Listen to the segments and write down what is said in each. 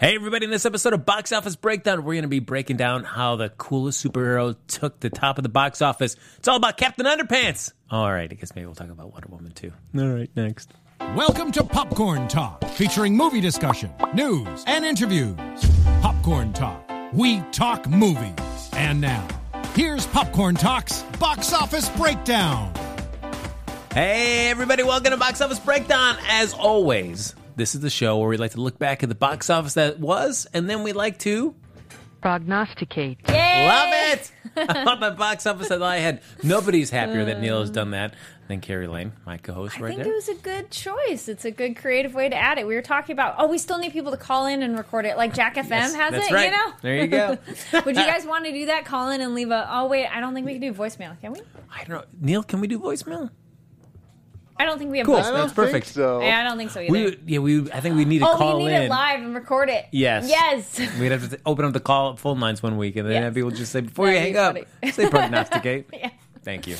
Hey, everybody, in this episode of Box Office Breakdown, we're going to be breaking down how the coolest superhero took the top of the box office. It's all about Captain Underpants. All right, I guess maybe we'll talk about Wonder Woman too. All right, next. Welcome to Popcorn Talk, featuring movie discussion, news, and interviews. Popcorn Talk, we talk movies. And now, here's Popcorn Talk's Box Office Breakdown. Hey, everybody, welcome to Box Office Breakdown. As always, this is the show where we like to look back at the box office that was, and then we like to prognosticate. love it. About the box office that I had. Nobody's happier that Neil has done that than Kari Lane, my co-host I right think there. it was a good choice. It's a good creative way to add it. We were talking about, oh, we still need people to call in and record it, like Jack FM Yes, has that's it. right. You know, There you go. would you guys want to do that? Call in and leave a. Oh wait, I don't think we can do voicemail. Can we? I don't know. Neil, can we do voicemail? I don't think we have Cool. voicemail. That's I don't perfect. think so. Yeah, I don't think so either. We yeah we I think we need to oh, call we need in. it live and record it. Yes. Yes. We'd have to open up the call phone lines one week, and then Yes. have people just say before you That'd hang be up, funny. say prognosticate. yeah. Thank you.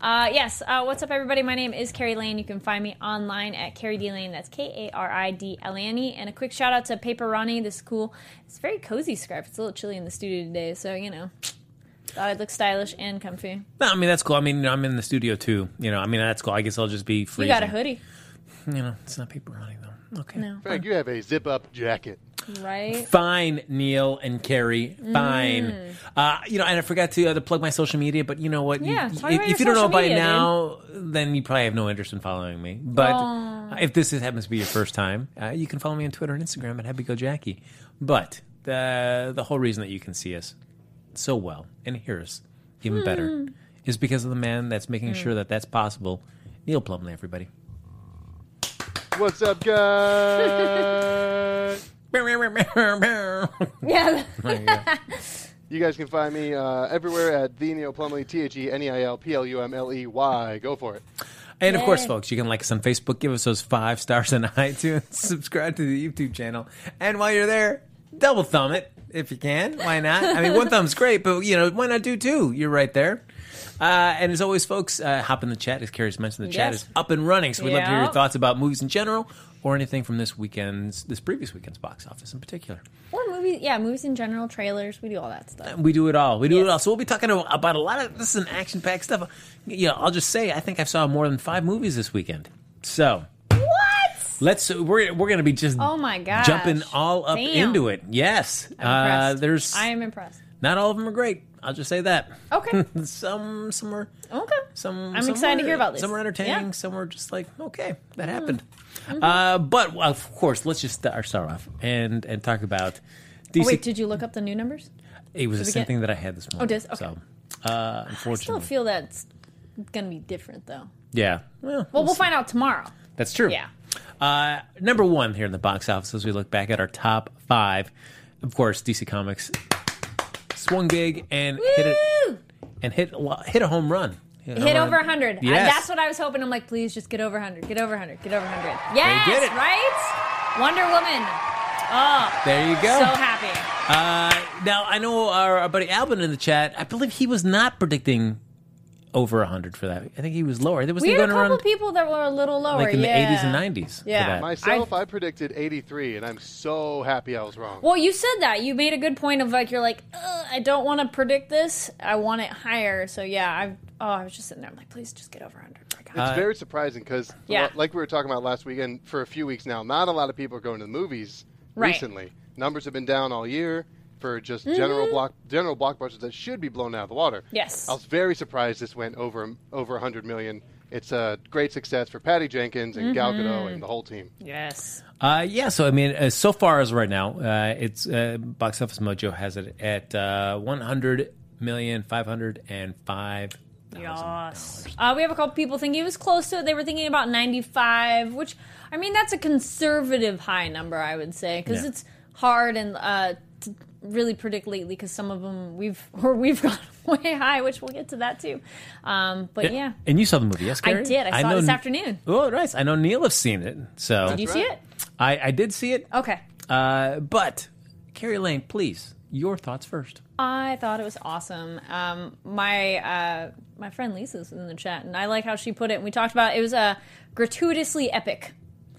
Uh, yes. Uh, what's up, everybody? My name is Kari Lane. You can find me online at Kari D Lane. That's K A R I D L A N E. And a quick shout out to Paper Ronnie. This is cool, it's very cozy scarf. It's a little chilly in the studio today, so you know, thought I'd look stylish and comfy. No, I mean that's cool. I mean I'm in the studio too. You know, I mean that's cool. I guess I'll just be free. You got a hoodie, You know, it's not paper running though. Okay. no? Frank, you have a zip up jacket. Right? Fine, Neil and Kari. Fine. Mm. Uh, you know, and I forgot to, uh, to plug my social media, but you know what? Yeah, you- talk if, about if you don't know social by media, now, then you probably have no interest in following me. But Aw. if this is, happens to be your first time, uh, you can follow me on Twitter and Instagram at HappyGoJackie. But the the whole reason that you can see us so well and here's even Hmm. better is because of the man that's making sure that that's possible, Neil Plumley. Everybody. What's up, guys? Yeah. you guys can find me uh, everywhere at the Neil Plumley, T H E N E I L P L U M L E Y. Go for it. And of course, folks, you can like us on Facebook, give us those five stars on iTunes, subscribe to the YouTube channel, and while you're there, double thumb it if you can. Why not? I mean, one thumb's great, but you know, why not do two? You're right there. Uh, and as always, folks, uh, hop in the chat. As Kari's mentioned, the chat Yes. is up and running, so we'd love to hear your Yeah. thoughts about movies in general or anything from this weekend's, this previous weekend's box office in particular. or movies. Yeah, movies in general, trailers. We do all that stuff. We do it all. We do it Yes. all. So we'll be talking about a lot of this is an action packed stuff. You know, I'll just say I think I saw more than five movies this weekend. So? Let's we're we're gonna be just Oh my gosh. jumping all up Damn. into it. Yes, uh, there's I am impressed. not all of them are great. I'll just say that. Okay. some some were Okay. some. I'm some excited to hear about this. Some are entertaining. Yeah. Mm-hmm. Some were just like okay, that happened. Uh, but of course, let's just start, start off and and talk about. DC. Oh, wait, did you look up the new numbers? it was the same get- thing that I had this morning. did? Okay. So, uh, I still feel that's gonna be different though. yeah. Well, Well, we'll find out tomorrow. That's true. Yeah. Uh, number one here in the box office as we look back at our top five. Of course, DC Comics swung big and hit it and hit a hit a home run. Hit, Hit over run. 100. I- that's what I was hoping. I'm like, please just get over 100. Get over 100. Get over 100. Yes, did it. right? Wonder Woman. Oh, There you go. so happy. Uh, now I know our, our buddy Albin in the chat. I believe he was not predicting over hundred for that. I think he was lower. There was We he had a going couple around people that were a little lower. like in the eighties and nineties. Yeah. Myself, I, predicted 83, and I'm so happy I was wrong. Well, you said that. You made a good point of like, you're like, I don't want to predict this. I want it higher. So yeah, I oh, I was just sitting there. I'm like, please just get over 100. I got it. It's uh, very surprising because, Yeah. like we were talking about last weekend, for a few weeks now, not a lot of people are going to the movies Right. recently. Numbers have been down all year for just Mm-hmm. general block general blockbusters that should be blown out of the water. Yes. I was very surprised this went over over 100 million. It's a great success for Patty Jenkins and Gal Mm-hmm. Gadot and the whole team. yes. Uh, yeah, so I mean, uh, so far as right now, uh, it's uh, Box Office Mojo has it at uh, one hundred million five hundred and five Yes. Uh, we have a couple people thinking it was close to it. They were thinking about 95, which, I mean, that's a conservative high number, I would say, because Yeah. it's hard and uh, to really predict lately because some of them we've or we've gone way high, which we'll get to that too. Um, but yeah. And you saw the movie, yes, I did. I saw it this afternoon. Oh, nice. I know Neil has seen it. So Did you see it? I, I did see it. Okay. Uh, but Kari Lane, please, your thoughts first. I thought it was awesome. Um, my uh, my friend Lisa's in the chat, and I like how she put it. And we talked about it was a gratuitously epic.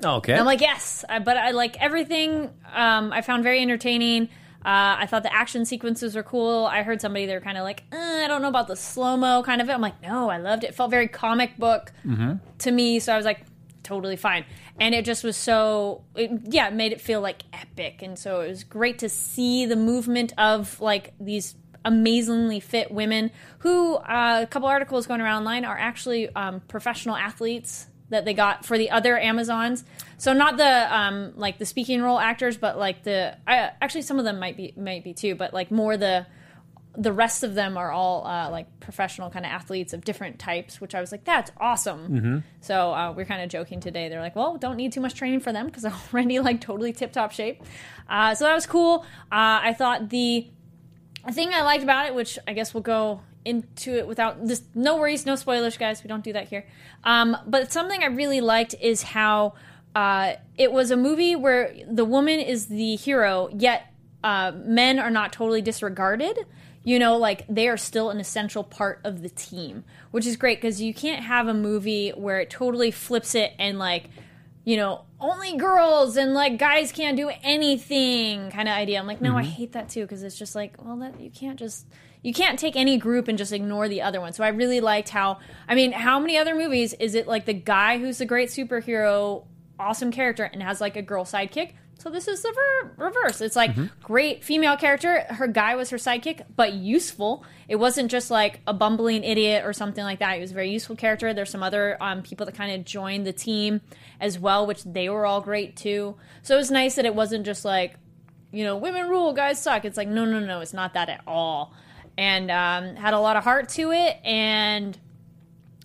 Okay. And I'm like, yes, I, but I like everything. Um, I found very entertaining. Uh, I thought the action sequences were cool. I heard somebody they were kind of like, uh, I don't know about the slow mo kind of it. I'm like, no, I loved it. It felt very comic book to me. So I was like, totally fine. And it just was so, it, yeah, it made it feel like epic. And so it was great to see the movement of like these amazingly fit women who uh, a couple articles going around online are actually um, professional athletes that they got for the other Amazons. So not the um, like the speaking role actors, but like the I, actually some of them might be might be too, but like more the the rest of them are all uh, like professional kind of athletes of different types, which I was like, that's awesome. So uh, we're kind of joking today. They're like, well, don't need too much training for them because already like totally tip top shape. Uh, so that was cool. Uh, I thought the thing I liked about it, which I guess we'll go into it without this, no worries, no spoilers, guys. We don't do that here. Um, but something I really liked is how uh, it was a movie where the woman is the hero, yet uh, men are not totally disregarded. You know, like they are still an essential part of the team, which is great because you can't have a movie where it totally flips it and like you know, only girls and like guys can't do anything kind of idea. I'm like, no, I hate that too because it's just like, well, that you can't just you can't take any group and just ignore the other one. So I really liked how I mean, how many other movies is it like the guy who's the great superhero, awesome character and has like a girl sidekick? So this is the ver- reverse. It's like great female character. Her guy was her sidekick, but useful. It wasn't just like a bumbling idiot or something like that. He was a very useful character. There's some other um, people that kind of joined the team as well, which they were all great too. So it was nice that it wasn't just like, you know, women rule, guys suck. It's like, no, no, no, it's not that at all. And um, had a lot of heart to it and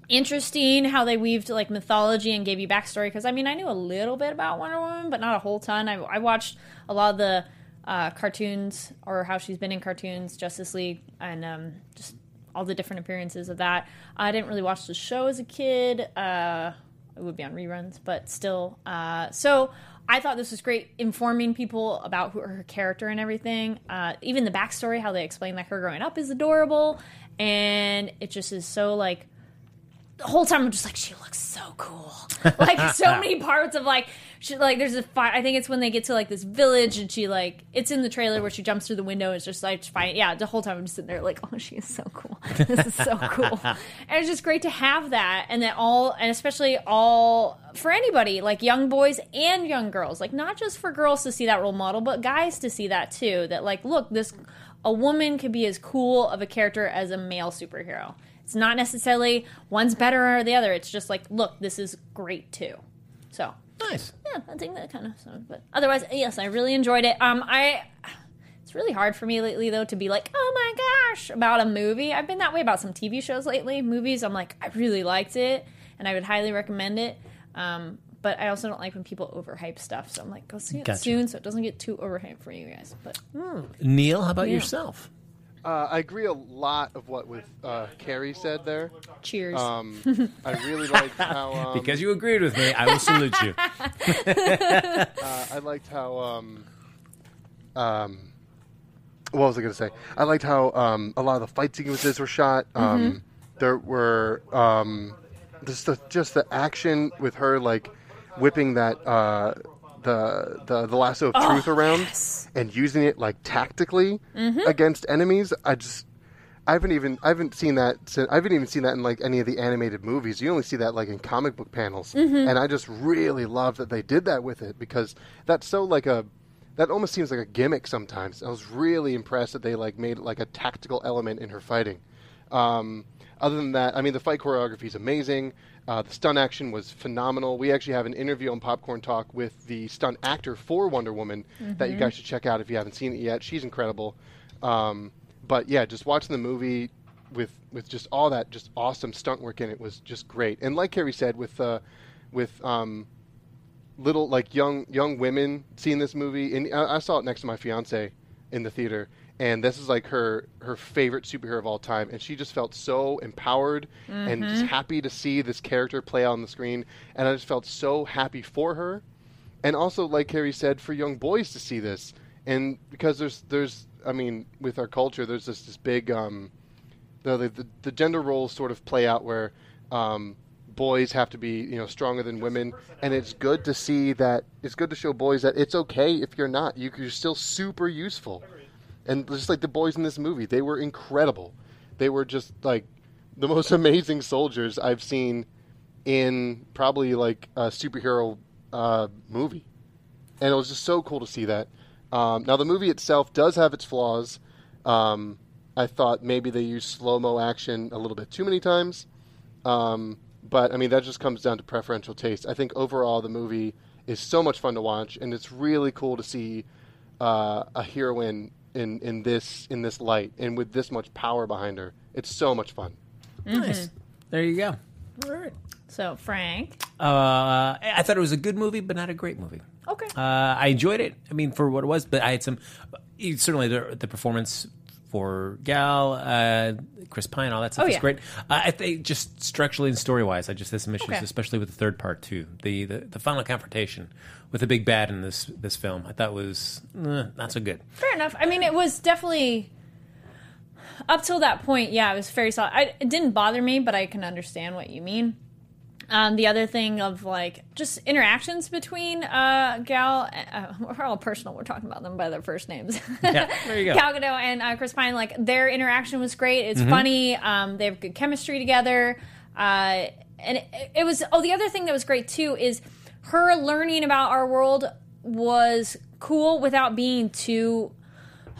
interesting how they weaved like mythology and gave you backstory because I mean I knew a little bit about Wonder Woman but not a whole ton. I, I watched a lot of the uh, cartoons or how she's been in cartoons, Justice League, and um, just all the different appearances of that. I didn't really watch the show as a kid. Uh, it would be on reruns, but still. Uh, so I thought this was great, informing people about who, her character and everything. Uh, even the backstory, how they explain like her growing up, is adorable, and it just is so like the whole time I'm just like, she looks so cool. Like so many parts of like, she like there's a fight. I think it's when they get to like this village and she like it's in the trailer where she jumps through the window. And it's just like fine. Yeah, the whole time I'm just sitting there like, oh, she is so cool. This is so cool. and it's just great to have that, and that all, and especially all for anybody like young boys and young girls, like not just for girls to see that role model, but guys to see that too. That like, look, this a woman could be as cool of a character as a male superhero. It's not necessarily one's better or the other. It's just like, look, this is great too. So Nice. yeah, I think that kind of. So, but otherwise, yes, I really enjoyed it. Um, I. It's really hard for me lately though to be like, oh my gosh, about a movie. I've been that way about some TV shows lately. Movies, I'm like, I really liked it, and I would highly recommend it. Um, but I also don't like when people overhype stuff. So I'm like, go see it Gotcha. soon, so it doesn't get too overhyped for you guys. But Neil, how about Yeah. yourself? Uh, I agree a lot of what with uh, Kari said there. cheers. Um, I really liked how um, Because you agreed with me, I will salute you. uh, I liked how um, um, what was I going to say? I liked how um, a lot of the fight sequences were shot. Um, There were um, just the just the action with her like whipping that uh, the the the lasso of truth around and using it like tactically against enemies. I just I haven't even I haven't seen that sin- I haven't even seen that in like any of the animated movies. You only see that like in comic book panels, and I just really love that they did that with it because that's so like a that almost seems like a gimmick sometimes. I was really impressed that they like made it like a tactical element in her fighting. Um, other than that, I mean, the fight choreography is amazing. Uh, the stunt action was phenomenal. We actually have an interview on Popcorn Talk with the stunt actor for Wonder Woman that you guys should check out if you haven't seen it yet. She's incredible. Um, but yeah, just watching the movie with with just all that just awesome stunt work in it was just great. And like Kari said, with uh, with um, little like young young women seeing this movie, and I, I saw it next to my fiance in the theater, and this is like her her favorite superhero of all time, and she just felt so empowered and just happy to see this character play out on the screen, and I just felt so happy for her, and also like Kari said, for young boys to see this, and because there's there's I mean with our culture, there's this this big um, the, the the gender roles sort of play out where um, boys have to be you know stronger than women, and it's good to see that it's good to show boys that it's okay if you're not. You, you're still super useful, and just like the boys in this movie, they were incredible. They were just like the most amazing soldiers I've seen in probably like a superhero uh, movie, and it was just so cool to see that. Um, now the movie itself does have its flaws. Um, I thought maybe they used slow mo action a little bit too many times. Um, but I mean, that just comes down to preferential taste. I think overall the movie is so much fun to watch, and it's really cool to see uh, a heroine in, in this in this light and with this much power behind her. It's so much fun. Nice. There you go. All right. So Frank. Uh, I thought it was a good movie, but not a great movie. Okay. Uh, I enjoyed it. I mean, for what it was, but I had some. Certainly, the, the performance for Gal, uh, Chris Pine, all that stuff Oh, is yeah. great. Uh, I think just structurally and story wise, I just had some issues, Okay. especially with the third part too. The, the the final confrontation with the big bad in this this film, I thought was eh, not so good. Fair enough. I mean, it was definitely up till that point. Yeah, it was very solid. I, it didn't bother me, but I can understand what you mean. Um, the other thing of like just interactions between uh, Gal, uh, we're all personal. We're talking about them by their first names. Yeah, there you go. Gal Gadot and uh, Chris Pine, like their interaction was great. It's funny. Um, they have good chemistry together. Uh, and it, it was. Oh, the other thing that was great too is her learning about our world was cool without being too.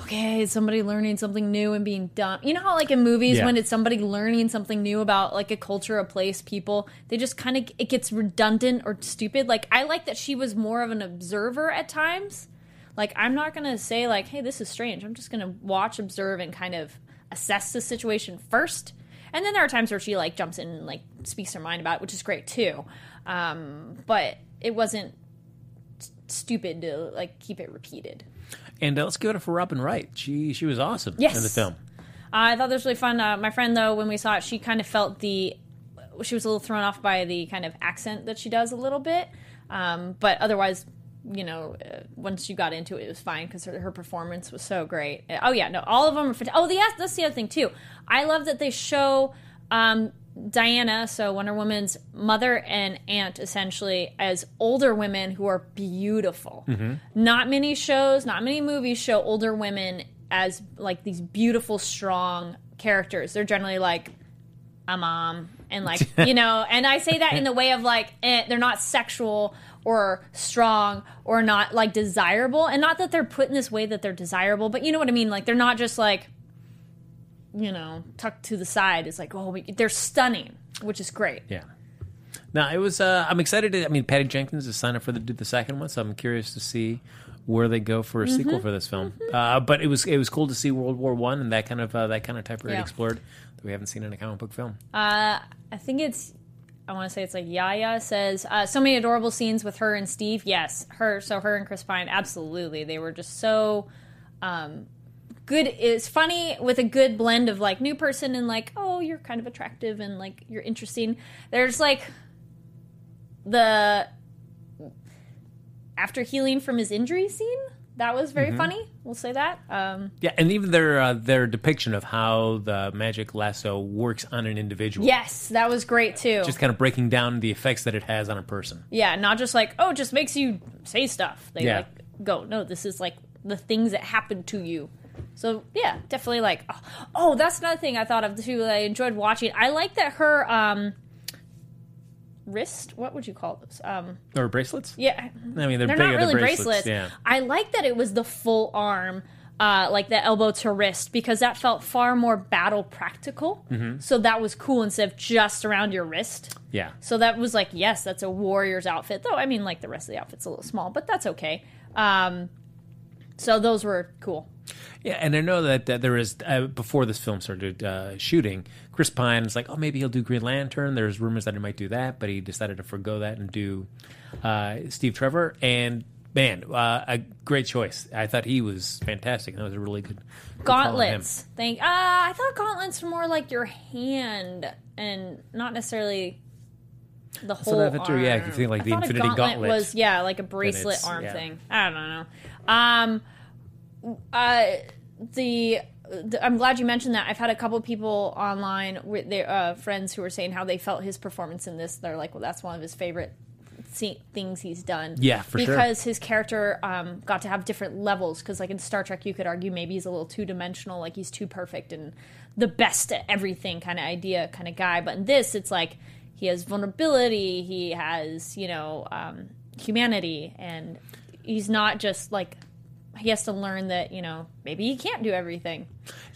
Okay, is somebody learning something new and being dumb? You know how, like in movies, Yeah. when it's somebody learning something new about like a culture, a place, people, they just kind of it gets redundant or stupid. Like I like that she was more of an observer at times. Like I'm not gonna say like, hey, this is strange. I'm just gonna watch, observe, and kind of assess the situation first. And then there are times where she like jumps in and like speaks her mind about it, which is great too. Um, but it wasn't stupid to like keep it repeated. And uh, let's give it up for Robin Wright. She she was awesome Yes. in the film. Uh, I thought this was really fun. Uh, my friend, though, when we saw it, she kind of felt the. She was a little thrown off by the kind of accent that she does a little bit. Um, but otherwise, you know, uh, once you got into it, it was fine because her, her performance was so great. Uh, Oh, yeah, no, all of them are fantastic. Oh, the, that's the other thing, too. I love that they show um, Diana, so Wonder Woman's mother and aunt, essentially, as older women who are beautiful. Not many shows, not many movies show older women as like these beautiful, strong characters. They're generally like a mom and like you know, and I say that in the way of like eh, they're not sexual or strong or not like desirable, and not that they're put in this way that they're desirable, but you know what I mean. Like they're not just like you know tucked to the side. It's like oh, we- they're stunning, which is great. Yeah. No, it was. Uh, I'm excited. To, I mean, Patty Jenkins is signed up for the do the second one, so I'm curious to see where they go for a Mm-hmm. sequel for this film. Uh, but it was it was cool to see World War One and that kind of uh, that kind of type of Yeah. explored that we haven't seen in a comic book film. Uh, I think it's. I want to say it's like Yaya says uh, so many adorable scenes with her and Steve. Yes, her. So her and Chris Pine. Absolutely, they were just so um, good. It's funny with a good blend of like new person and like oh you're kind of attractive and like you're interesting. There's like the after healing from his injury scene. That was very funny. We'll say that. Um, Yeah, and even their uh, their depiction of how the magic lasso works on an individual. yes, that was great too. Just kind of breaking down the effects that it has on a person. Yeah, not just like, oh, it just makes you say stuff. They Yeah. like go, no, this is like the things that happen to you. So yeah, definitely like oh, oh, that's another thing I thought of too that I enjoyed watching. I like that her um wrist, what would you call those? Um Or bracelets? yeah. I mean, they're, They're not really than bracelets. Yeah. I like that it was the full arm, uh, like the elbow to wrist, because that felt far more battle practical. Mm-hmm. So that was cool instead of just around your wrist. Yeah. So that was like, yes, that's a warrior's outfit. Though I mean, like the rest of the outfit's a little small, but that's okay. Um, so those were cool. Yeah, and I know that, that there is uh, before this film started uh, shooting, Chris Pine is like, "Oh, maybe he'll do Green Lantern." There's rumors that he might do that, but he decided to forego that and do uh, Steve Trevor. And man, uh, a great choice. I thought he was fantastic. That was a really good good call on him. Gauntlets. Thank. Uh, I thought gauntlets were more like your hand and not necessarily the what whole I thought too, arm. yeah, if you think like I the Infinity gauntlet, Gauntlet. was yeah, like a bracelet arm yeah. thing. I don't know. Um, uh, the I'm glad you mentioned that. I've had a couple people online, with their uh, friends, who were saying how they felt his performance in this. They're like, well, that's one of his favorite se- things he's done. Yeah, for sure. because his character um, got to have different levels. Because like in Star Trek, you could argue maybe he's a little too dimensional, like he's too perfect and the best at everything kind of idea kind of guy. But in this, it's like he has vulnerability, he has you know um, humanity, and he's not just like he has to learn that you know maybe he can't do everything.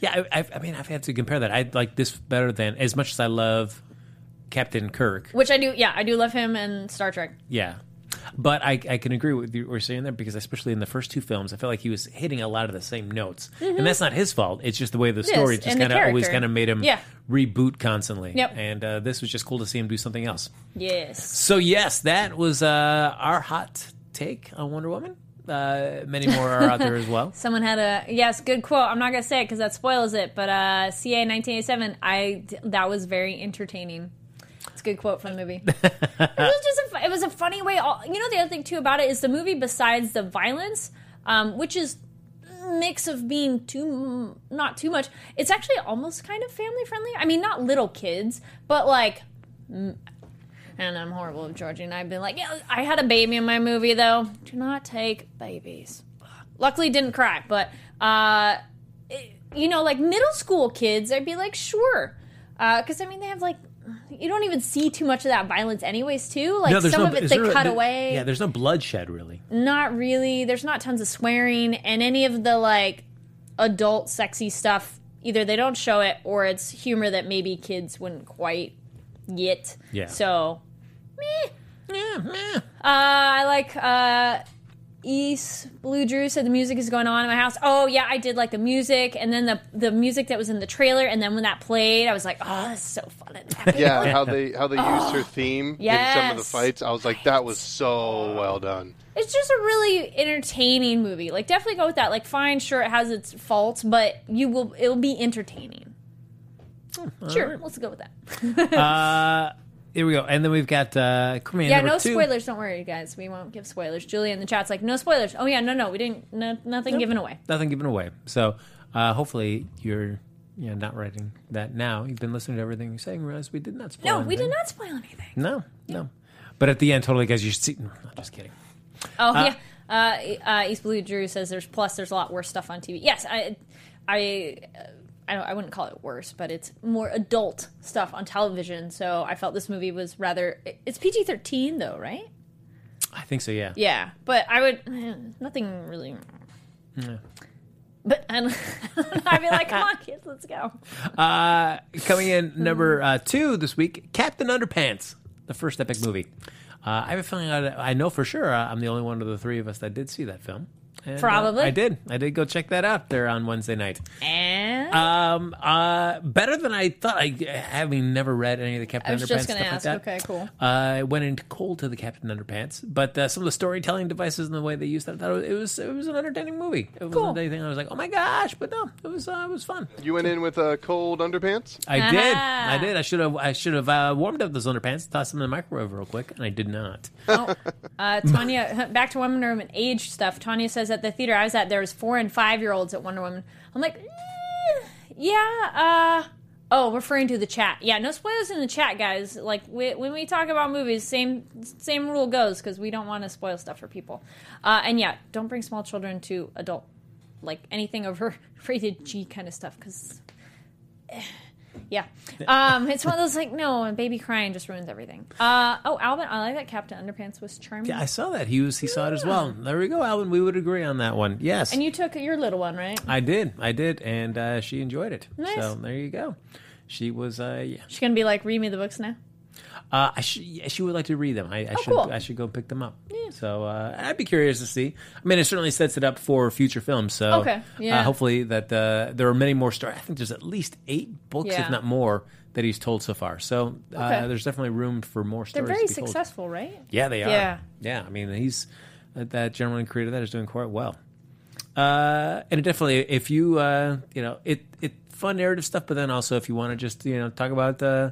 Yeah, I, I, I mean, I've had to compare that. I like this better than as much as I love Captain Kirk. Which I do, yeah, I do love him and Star Trek. Yeah. But I, I can agree with you what you're saying there because especially in the first two films, I felt like he was hitting a lot of the same notes, and that's not his fault. It's just the way the story just Mm-hmm. and the kind of always kind of made him Yeah. reboot constantly. Yep. And uh, this was just cool to see him do something else. Yes. So yes, that was uh, our hot take on Wonder Woman. Uh, many more are out there as well. Someone had a yes, good quote. I'm not gonna say it because that spoils it. But uh, CA 1987, I that was very entertaining. It's a good quote from the movie. it was just a, it was a funny way. All, you know the other thing too about it is the movie besides the violence, um, which is mix of being too not too much. It's actually almost kind of family friendly. I mean, not little kids, but like and I'm horrible with Georgie, and I've been like, yeah, I had a baby in my movie though. Do not take babies. Luckily, didn't cry, but uh, it- you know, like middle school kids, I'd be like, sure, because I mean, they have like. You don't even see too much of that violence, anyways. Too like some of it they there cut there- away. Yeah, there's no bloodshed really. Not really. There's not tons of swearing and any of the like adult sexy stuff. Either they don't show it or it's humor that maybe kids wouldn't quite get. Yeah. So, meh. Yeah, meh. Uh, I like uh, East Blue Drew said the music is going on in my house. Oh yeah, I did like the music, and then the the music that was in the trailer, and then when that played, I was like, oh, this is so fun and happy. Yeah, how they how they used her theme in some of the fights. I was like, that was so well done. It's just a really entertaining movie. Like, definitely go with that. Like, fine, sure, it has its faults, but you will it'll be entertaining. Sure, let's go with that. Uh, here we go, and then we've got uh, Aquaman yeah, no two. spoilers. Don't worry, guys. We won't give spoilers. Julia in the chat's like, no spoilers. Oh yeah, no, no, we didn't. No, nothing given away. Nothing given away. So uh, hopefully you're you know, not writing that now. You've been listening to everything you're saying. Realize we did not spoil. No, we anything. did not spoil anything. No, no. But at the end, totally, guys, you should see. No, I'm just kidding. Oh yeah. Uh, uh, East Blue Drew says there's plus there's a lot worse stuff on TV. Yes, I, I, uh, I, don't, I wouldn't call it worse, but it's more adult stuff on television. So I felt this movie was rather. It's PG thirteen though, right? I think so. Yeah. Yeah, but I would nothing really. But I don't- I'd be like, come on, kids, let's go. Uh, coming in number uh, two this week, Captain Underpants, the first epic movie. Uh, I have a feeling I, I know for sure uh, I'm the only one of the three of us that did see that film. And, uh, Probably. I did. I did go check that out there on Wednesday night. And Um, uh, better than I thought. I having never read any of the Captain I was Underpants just gonna stuff ask. like that. Okay, cool. Uh, I went into cold to the Captain Underpants, but uh, some of the storytelling devices and the way they used that, I thought it was it was an entertaining movie. It Cool. wasn't anything I was like, oh my gosh, but no, it was uh, it was fun. You went in with uh, cold underpants. I did. I did. I should have. I should have uh, warmed up those underpants, tossed them in the microwave real quick, and I did not. Oh, uh, Tanya, back to Wonder Woman age stuff. Tanya says at the theater I was at, there was four and five year olds at Wonder Woman. I'm like, eh, yeah. Uh, oh, referring to the chat. Yeah, no spoilers in the chat, guys. Like we, when we talk about movies, same same rule goes because we don't want to spoil stuff for people. Uh, and yeah, don't bring small children to adult like anything over rated G kind of stuff because. Yeah, um, it's one of those like no, a baby crying just ruins everything. Uh, oh, Alvin, I like that Captain Underpants was charming. Yeah, I saw that. He was. He saw it as well. There we go, Alvin. We would agree on that one. Yes, And you took your little one, right? I did. I did, and uh, she enjoyed it. Nice. So there you go. She was. Uh, yeah. She's gonna be like, read me the books now. Uh, I should. Would like to read them. I, I should. Oh, cool. I should go pick them up. Yeah. So uh, I'd be curious to see. I mean, it certainly sets it up for future films. So Okay, yeah. uh, hopefully that uh, there are many more stories. I think there's at least eight books, Yeah. if not more, that he's told so far. So uh, Okay. there's definitely room for more stories. They're very be told. successful, right? Yeah, they are. Yeah. yeah. I mean, he's that, that gentleman created that is doing quite well. Uh, and it definitely, if you, uh, you know, it it fun narrative stuff, but then also if you want to just you know talk about uh,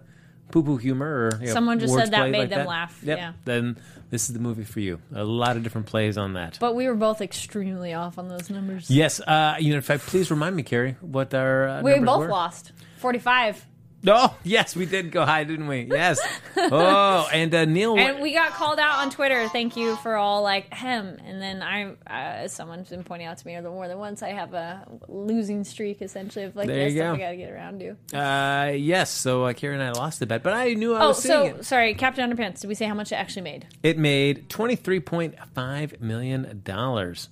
poo poo humor or you know, Someone just said that made like them laugh, Yep. yeah. Then this is the movie for you. A lot of different plays on that. But we were both extremely off on those numbers. yes, uh, you know, in fact, please remind me, Kari, what our uh, we both were. lost. 45. Oh, yes, we did go high, didn't we? Yes. oh, and uh, Neil. And we got called out on Twitter. Thank you for all like hem. And then I, uh, as someone's been pointing out to me a little more than once, I have a losing streak essentially of like There this you stuff go. I got to get around to. uh, yes, so uh, Kari and I lost the bet, but I knew I Oh, was seeing so it. sorry, Captain Underpants. Did we say how much it actually made? It made twenty three point five million dollars.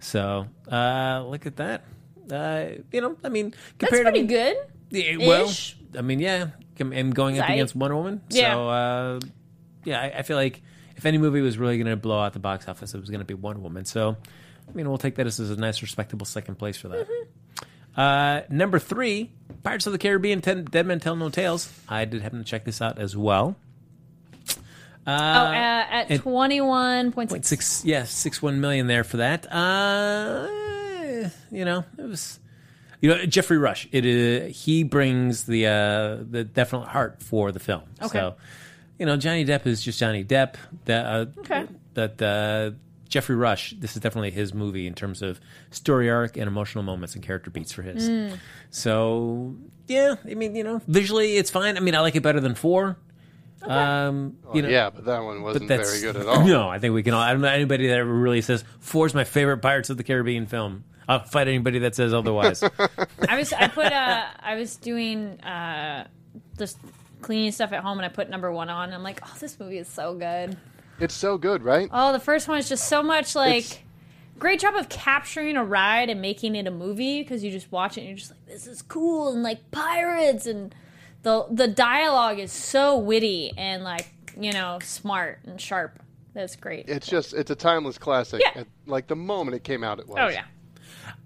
So uh, look at that. Uh, you know, I mean, That's compared pretty to good. Yeah, well, Ish. I mean, yeah, and going up Tight. against Wonder Woman. Yeah. So, uh, yeah, I, I feel like if any movie was really going to blow out the box office, it was going to be Wonder Woman. So, I mean, we'll take that as, as a nice, respectable second place for that. Mm-hmm. Uh, number three, Pirates of the Caribbean: Ten, Dead Men Tell No Tales. I did happen to check this out as well. oh, uh, at twenty one point six, yeah, six one million there for that. Uh, you know, it was, you know, Geoffrey Rush. It uh, he brings the uh, the definite heart for the film. Okay. So, you know, Johnny Depp is just Johnny Depp. That uh, Okay. That uh, Geoffrey Rush. This is definitely his movie in terms of story arc and emotional moments and character beats for his. Hmm. So yeah, I mean, you know, visually it's fine. I mean, I like it better than four. Um, you know, yeah, but that one wasn't that's very good at all. No, I think we can all. I don't know anybody that ever really says four is my favorite Pirates of the Caribbean film. I'll fight anybody that says otherwise. I was I put uh I was doing uh just cleaning stuff at home and I put number one on. And I'm like, oh, this movie is so good. It's so good, right? Oh, the first one is just so much like It's- great job of capturing a ride and making it a movie because you just watch it and you're just like, this is cool and like pirates and the the dialogue is so witty and like you know smart and sharp. That's great. It's just it's a timeless classic. Yeah. At, like the moment it came out, it was. oh yeah.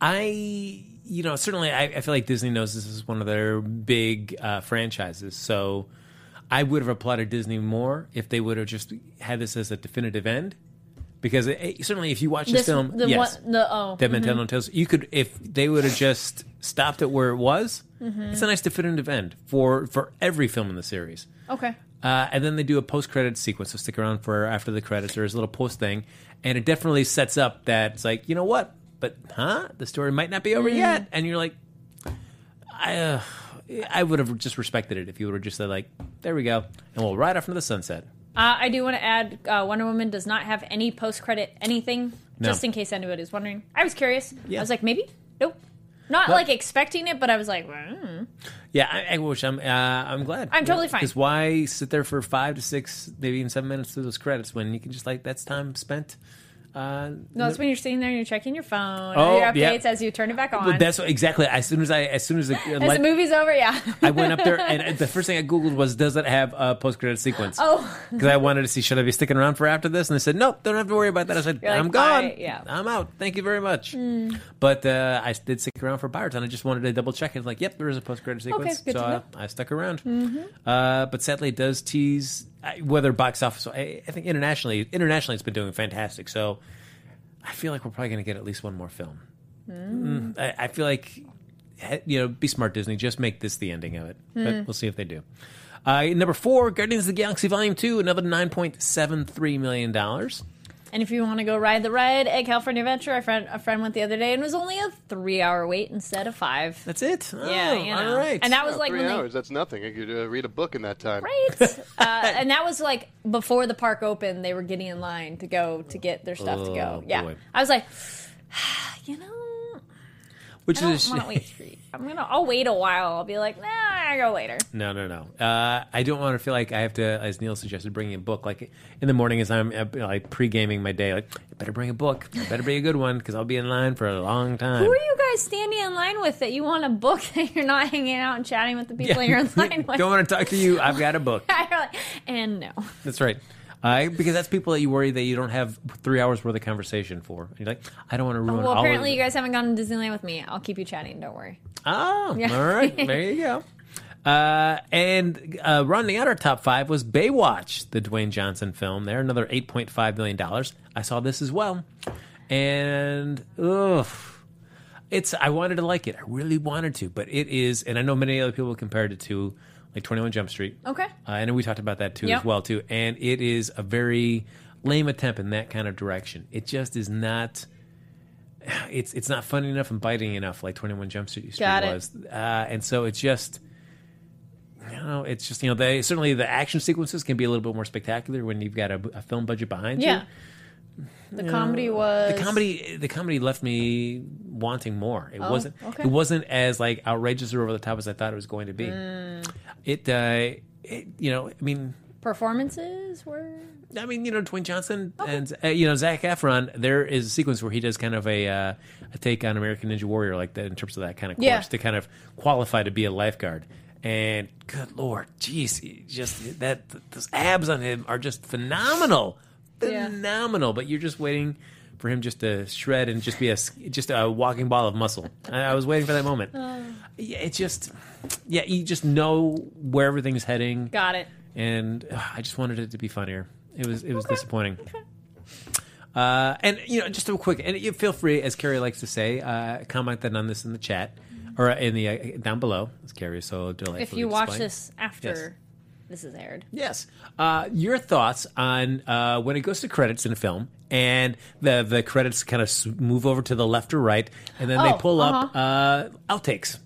I, you know, certainly I, I feel like Disney knows this is one of their big uh, franchises. So I would have applauded Disney more if they would have just had this as a definitive end. Because it, it- certainly, if you watch this, This film, the yes, the oh Dead Tell No Tales. You could, if they would have just stopped it where it was, it's a nice definitive end for for every film in the series. okay. Uh, and then they do a post credit sequence, so stick around for after the credits. There's a little post thing, and it definitely sets up that it's like, you know what? But huh, the story might not be over yet, and you're like, I, uh, I would have just respected it if you would have just said like, there we go, and we'll ride off into the sunset. Uh, I do want to add uh, Wonder Woman does not have any post credit anything, No. just in case anybody's wondering. I was curious. Yeah. I was like, maybe? Nope. Not Well- like expecting it, but I was like, mm. Yeah, I, I wish I'm. Uh, I'm glad. I'm totally fine. Because why sit there for five to six, maybe even seven minutes through those credits when you can just like that's time spent. Uh, no, it's when you're sitting there and you're checking your phone Oh, your yeah. updates as you turn it back on. That's what, exactly as soon as I as soon as the, as the movie's over, yeah. I went up there and the first thing I googled was does it have a post credit sequence? oh, because I wanted to see should I be sticking around for after this, and they said nope, don't have to worry about that. I said You're I'm gone, "Bye," yeah. I'm out. Thank you very much. But uh, I did stick around for Pirates, and I just wanted to double check. It's like yep, there is a post credit sequence, good so I. I stuck around. Uh, but sadly, it does tease whether box office. I, I think internationally, internationally, it's been doing fantastic. So I feel like we're probably going to get at least one more film. Mm, I, I feel like you know, be smart, Disney. Just make this the ending of it. But we'll see if they do. Uh, number four, Guardians of the Galaxy Volume Two, another nine point seven three million dollars. And if you want to go ride the ride at California Adventure, a friend a friend went the other day and it was only a three hour wait instead of five. That's it. yeah, Oh, you know. all right. And that was Oh, like three when they, hours. That's nothing. I could uh, read a book in that time. Right. uh, and that was like before the park opened, they were getting in line to go to get their stuff to go. Oh, Yeah. boy. I was like, you know, which I is don't want to wait three. I'm gonna. I'll wait a while. I'll be like, nah, I go later. no, no, no. Uh, I don't want to feel like I have to, as Neil suggested, bring a book. Like in the morning, as I'm uh, like pre gaming my day, like I better bring a book. Better be a good one because I'll be in line for a long time. Who are you guys standing in line with that you want a book that you're not hanging out and chatting with the people you're in line with? don't want to talk to you. I've got a book. And no. That's right. Uh, because that's people that you worry that you don't have three hours worth of conversation for. You're like, I don't want to ruin. Well, all apparently of you guys haven't gone to Disneyland with me. I'll keep you chatting. Don't worry. Oh, Yeah. all right. There you go. Uh, and uh, rounding out our top five was Baywatch, the Dwayne Johnson film. There, another eight point five million dollars. I saw this as well, and ugh, it's. I wanted to like it. I really wanted to, but it is, and I know many other people compared it to like Twenty One Jump Street. Okay. Uh, and we talked about that too Yep. as well too. And it is a very lame attempt in that kind of direction. It just is not. It's it's not funny enough and biting enough like Twenty One Jump Street Got it. was, uh, and so it's just. You know, it's just you know they certainly the action sequences can be a little bit more spectacular when you've got a, a film budget behind you. The comedy was The comedy, the comedy left me wanting more. It wasn't. Oh, okay. It wasn't as like outrageous or over the top as I thought it was going to be. Mm. It, uh, it, you know, I mean, performances were. I mean, you know, Dwayne Johnson and uh, you know Zac Efron. There is a sequence where he does kind of a uh, a take on American Ninja Warrior, like that in terms of that kind of course Yeah. to kind of qualify to be a lifeguard. And good lord, jeez, he just that those abs on him are just phenomenal, Yeah. phenomenal. But you're just waiting for him just to shred and just be a just a walking ball of muscle. I, I was waiting for that moment. Oh. Yeah, it just, yeah, you just know where everything's heading Got it. and uh, I just wanted it to be funnier. It was it was disappointing. Uh, and you know, just a quick, and you feel free, as Kari likes to say, uh, comment then on this in the chat or in the uh, down below, as Kari so delightfully If you watch displaying. this after this is aired. Yes. Uh, your thoughts on uh, when it goes to credits in a film and the the credits kind of move over to the left or right, and then they Oh, pull up uh, outtakes.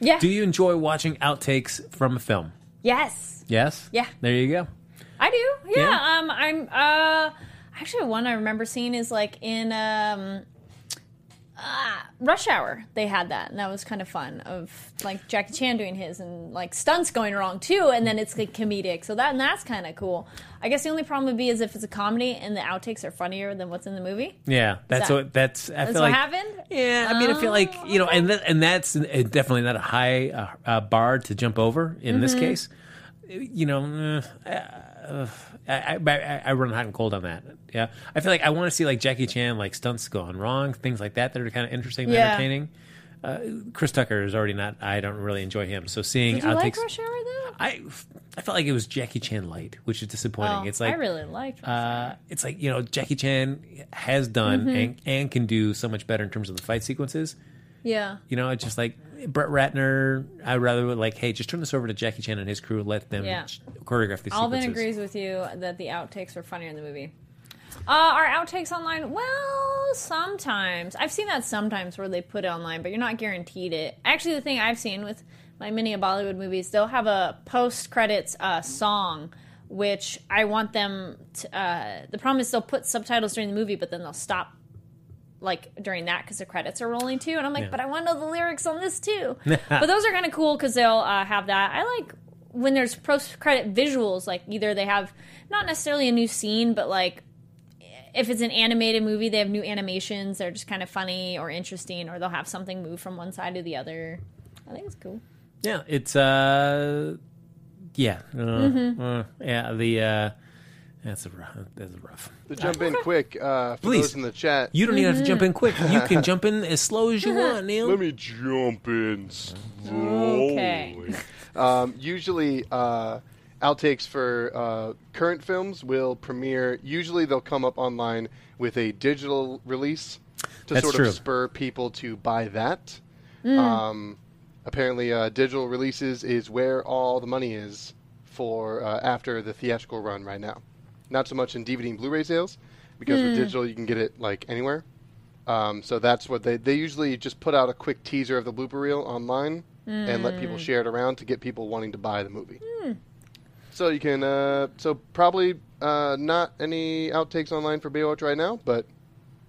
Yeah. Do you enjoy watching outtakes from a film? yes. Yes. Yeah. There you go. I do. Yeah. Yeah? Um. I'm. Uh. Actually, one I remember seeing is like in um. Uh, Rush Hour, they had that, and that was kind of fun. Of like Jackie Chan doing his, and like stunts going wrong too, and then it's like comedic. So that and that's kind of cool. I guess the only problem would be is if it's a comedy and the outtakes are funnier than what's in the movie. Yeah, that's that- what that's. I That's feel what like happened. Yeah, I mean, I feel like you know, and that, and that's uh, definitely not a high uh, uh, bar to jump over in this Mm-hmm. case. You know, uh, uh, I, I, I run hot and cold on that. Yeah, I feel like I want to see like Jackie Chan like stunts going wrong, things like that that are kind of interesting, and Yeah. entertaining. Uh, Chris Tucker is already not. I don't really enjoy him. So seeing Did you outtakes, like Rush Hour though? I I felt like it was Jackie Chan light, which is disappointing. Oh, it's like I really liked. Uh, it's like you know Jackie Chan has done Mm-hmm. and, and can do so much better in terms of the fight sequences. Yeah. You know, it's just like Brett Ratner. I'd rather like, hey, just turn this over to Jackie Chan and his crew. Let them Yeah. choreograph these Alvin sequences. agrees with you that the outtakes were funnier in the movie. Uh, are outtakes online? Well, sometimes. I've seen that sometimes where they put it online, but you're not guaranteed it. Actually, the thing I've seen with my many of Bollywood movies, they'll have a post credits uh, song, which I want them to. Uh, the problem is they'll put subtitles during the movie, but then they'll stop like during that because the credits are rolling too, and I'm like, Yeah. but I want to know the lyrics on this too. but those are kind of cool because they'll uh, have that. I like when there's post credit visuals, like either they have not necessarily a new scene, but like if it's an animated movie, they have new animations. They're just kind of funny or interesting, or they'll have something move from one side to the other. I think it's cool. Yeah, it's uh, yeah, uh, Mm-hmm. uh, yeah. The uh, that's a rough. That's rough. To jump in quick, uh, for Please. those in the chat, You don't even have to jump in quick. You can jump in as slow as you want, Neil. let me jump in slowly. Okay. Um, usually, uh, outtakes for uh, current films will premiere. Usually, they'll come up online with a digital release to That's sort true. of spur people to buy that. Um, apparently, uh, digital releases is where all the money is for uh, after the theatrical run right now. Not so much in DVD and Blu-ray sales, because with digital you can get it like anywhere. Um, so that's what they they usually just put out a quick teaser of the blooper reel online and let people share it around to get people wanting to buy the movie. So you can uh, so probably uh, not any outtakes online for Baywatch right now, but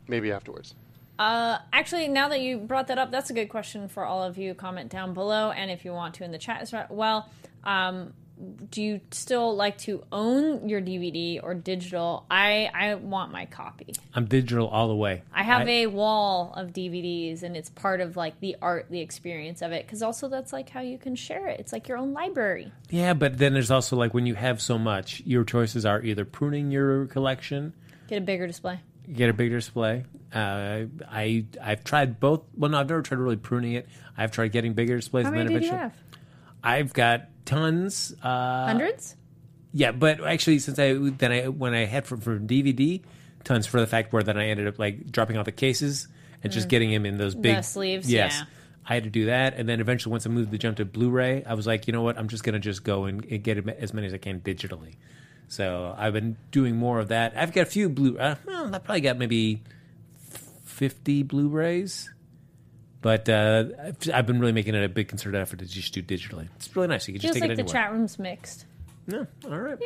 maybe afterwards. Uh, actually, now that you brought that up, that's a good question for all of you. Comment down below, and if you want to in the chat as well. Um, do you still like to own your DVD or digital? I I want my copy. I'm digital all the way. I have a wall of DVDs, and it's part of like the art, the experience of it. Because also that's like how you can share it. It's like your own library. Yeah, but then there's also like when you have so much, your choices are either pruning your collection, Get a bigger display. get a bigger display. Uh, I I've tried both. Well, no, I've never tried really pruning it. I've tried getting bigger displays, How and many then did you eventually, have? I've got tons. Uh, Hundreds. Yeah, but actually, since I then I when I had from from DVD, tons for the fact where then I ended up like dropping out the cases and just getting him in those big Mm. sleeves, Yes, I had to do that, and then eventually, once I moved the jump to Blu-ray, I was like, you know what? I'm just gonna just go and, get as many as I can digitally. So I've been doing more of that. I've got a few blue. Uh, well, I probably got maybe fifty Blu-rays, but uh, I've, I've been really making it a big concerted effort to just do digitally. It's really nice. You can just Feels take like it the anywhere. chat room's mixed. Yeah, all right.